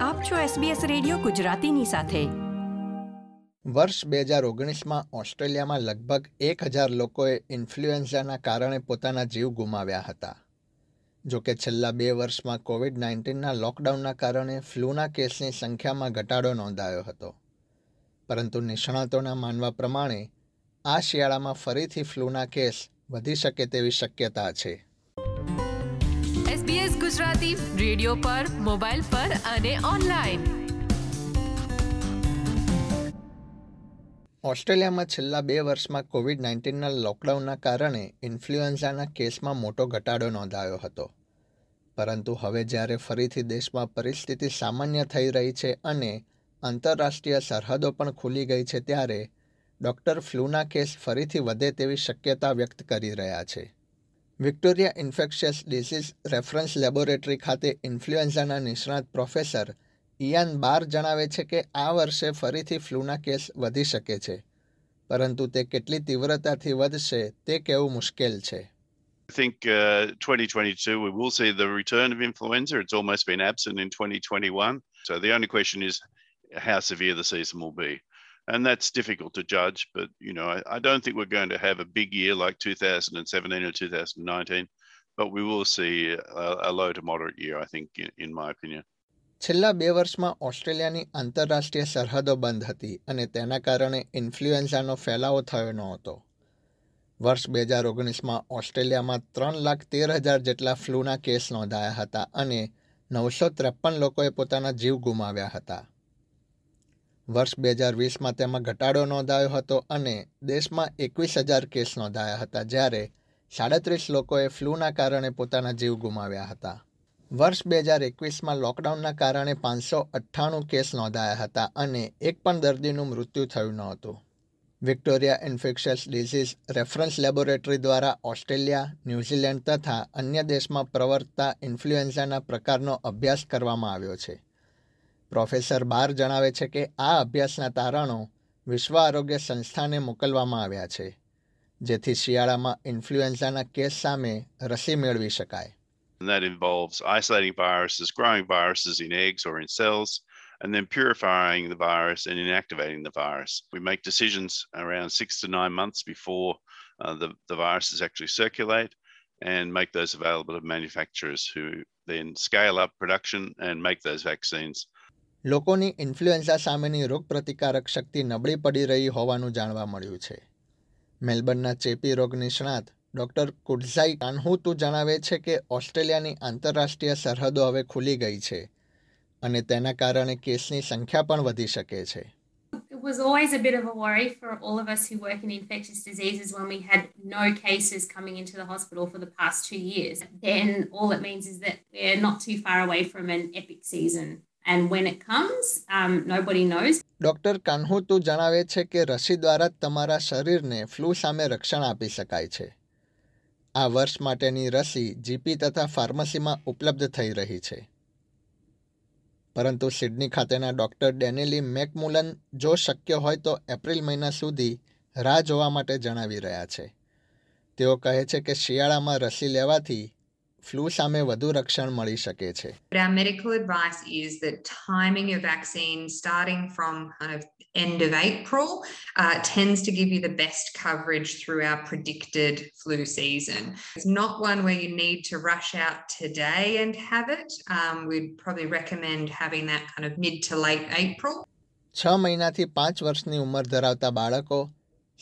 આપ છો SBS radio ગુજરાતીની સાથે. વર્ષ બે હજાર ઓગણીસમાં ઓસ્ટ્રેલિયામાં લગભગ એક હજાર લોકોએ ઇન્ફ્લુએન્ઝાના કારણે પોતાના જીવ ગુમાવ્યા હતા. જો કે છેલ્લા બે વર્ષમાં કોવિડ નાઇન્ટીનના લોકડાઉનના કારણે ફ્લૂના કેસની સંખ્યામાં ઘટાડો નોંધાયો હતો. પરંતુ નિષ્ણાતોના માનવા પ્રમાણે, આ શિયાળામાં ફરીથી ફ્લૂના કેસ વધી શકે તેવી શક્યતા છે. ગુજરાતી રેડિયો પર, મોબાઈલ પર અને ઓનલાઈન. ઓસ્ટ્રેલિયામાં છેલ્લા બે વર્ષમાં કોવિડ નાઇન્ટીનના લોકડાઉનના કારણે ઇન્ફ્લુએન્ઝાના કેસમાં મોટો ઘટાડો નોંધાયો હતો. પરંતુ હવે જ્યારે ફરીથી દેશમાં પરિસ્થિતિ સામાન્ય થઈ રહી છે અને આંતરરાષ્ટ્રીય સરહદો પણ ખુલી ગઈ છે ત્યારે ડૉક્ટર ફ્લૂના કેસ ફરીથી વધે તેવી શક્યતા વ્યક્ત કરી રહ્યા છે. Victoria infectious disease reference laboratory ખાતે ઇન્ફ્લુએન્ઝાના નિષ્ણાત પ્રોફેસર ઇયાન બાર જણાવે છે કે આ વર્ષે ફરીથી ફ્લૂના કેસ વધી શકે છે પરંતુ તે કેટલી તીવ્રતાથી વધશે તે કહેવું મુશ્કેલ છે I think uh, 2022 we will see the return of influenza. It's almost been absent in 2021. So the only question is how severe the season will be. And that's difficult to judge. But you know, I, I, don't think we're going to have a big year like 2017 or 2019, but we will see a, a low to moderate year, I think, in, in my opinion. છેલ્લા બે વર્ષમાં ઓસ્ટ્રેલિયાની આંતરરાષ્ટ્રીય સરહદો બંધ હતી અને તેના કારણે ઇન્ફ્લુએન્ઝાનો ફેલાવો થયો ન હતો વર્ષ બે હજાર ઓગણીસમાં ઓસ્ટ્રેલિયામાં ત્રણ લાખ તેર હજાર જેટલા ફ્લૂના કેસ નોંધાયા હતા અને નવસો ત્રેપન લોકોએ પોતાના જીવ ગુમાવ્યા હતા વર્ષ બે હજાર વીસમાં તેમાં ઘટાડો નોંધાયો હતો અને દેશમાં એકવીસ હજાર કેસ નોંધાયા હતા, જ્યારે સાડત્રીસ લોકોએ ફ્લૂના કારણે પોતાના જીવ ગુમાવ્યા હતા. વર્ષ બે હજાર એકવીસમાં લોકડાઉનના કારણે પાંચસો અઠ્ઠાણું કેસ નોંધાયા હતા અને એક પણ દર્દીનું મૃત્યુ થયું ન હતું Victoria infectious disease reference laboratory દ્વારા ઓસ્ટ્રેલિયા, ન્યૂઝીલેન્ડ તથા અન્ય દેશમાં પ્રવર્તતા ઇન્ફ્લુએન્ઝાના પ્રકારનો અભ્યાસ કરવામાં આવ્યો છે. પ્રોફેસર બાર જણાવે છે કે આ અભ્યાસના તારણો વિશ્વ આરોગ્ય સંસ્થાને મોકલવામાં આવ્યા છે જેથી શિયાળામાં ઇન્ફ્લુએન્ઝાના કેસ સામે રસી મેળવી શકાય And that involves isolating viruses, growing viruses in eggs or in cells, and then purifying the virus and inactivating the virus. We make decisions around six to nine months before uh, the, the viruses actually circulate and make those available to manufacturers who then scale up production and make those vaccines લોકોની influenza સામેની રોગપ્રતિકારક શક્તિ નબળી પડી રહી હોવાનું જાણવા મળ્યું છે મેલબર્નના ચેપી રોગ નિષ્ણાત ડૉક્ટર કુડઝાઈ કાન્હુતુ જણાવે છે કે ઓસ્ટ્રેલિયાની આંતરરાષ્ટ્રીય સરહદો હવે ખુલી ગઈ છે અને તેના કારણે કેસની સંખ્યા પણ વધી શકે છે It was always a bit of a worry for all of us who work in infectious diseases when we had no cases coming into the hospital for the past two years. Then all it means is that we're not too far away from an epic season. And when it comes, um, nobody knows. Doctor કાન્હુતુ જણાવે છે કે રસી દ્વારા તમારા શરીરને flu સામે રક્ષણ આપી શકાય છે. આ વર્ષ માટેની રસી જીપી તથા ફાર્મસીમાં ઉપલબ્ધ થઈ રહી છે. પરંતુ સિડની ખાતેના ડોક્ટર ડેનિલી મેકમુલન જો શક્ય હોય તો એપ્રિલ મહિના સુધી રાહ જોવા માટે જણાવી રહ્યા છે. તેઓ કહે છે કે શિયાળામાં રસી લેવાથી ફ્લૂ સામે વધુ રક્ષણ મળી શકે છે Our medical advice is that timing your vaccine starting from kind of end of April uh, tends to give you the best coverage through our predicted flu season. It's not one where you need to rush out today and have it. Um, we'd probably recommend having that kind of mid to late April. છ મહિનાથી પાંચ વર્ષની ઉંમર ધરાવતા બાળકો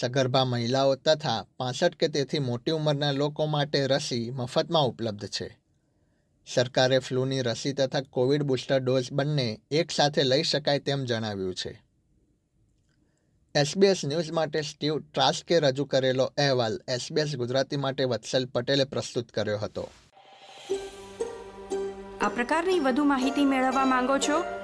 સગર્ભા મહિલાઓ તથા પાસઠ કે તેથી મોટી ઉંમરના લોકો માટે રસી મફતમાં ઉપલબ્ધ છે. સરકારે ફ્લૂની રસી તથા કોવિડ બુસ્ટર ડોઝ બંને એકસાથે લઈ શકાય તેમ જણાવ્યું છે. એસબીએસ ન્યૂઝ માટે સ્ટીવ ટ્રાસ્કે રજૂ કરેલો અહેવાલ એસબીએસ ગુજરાતી માટે વત્સલ પટેલે પ્રસ્તુત કર્યો હતો. આ પ્રકારની વધુ માહિતી મેળવવા માંગો છો?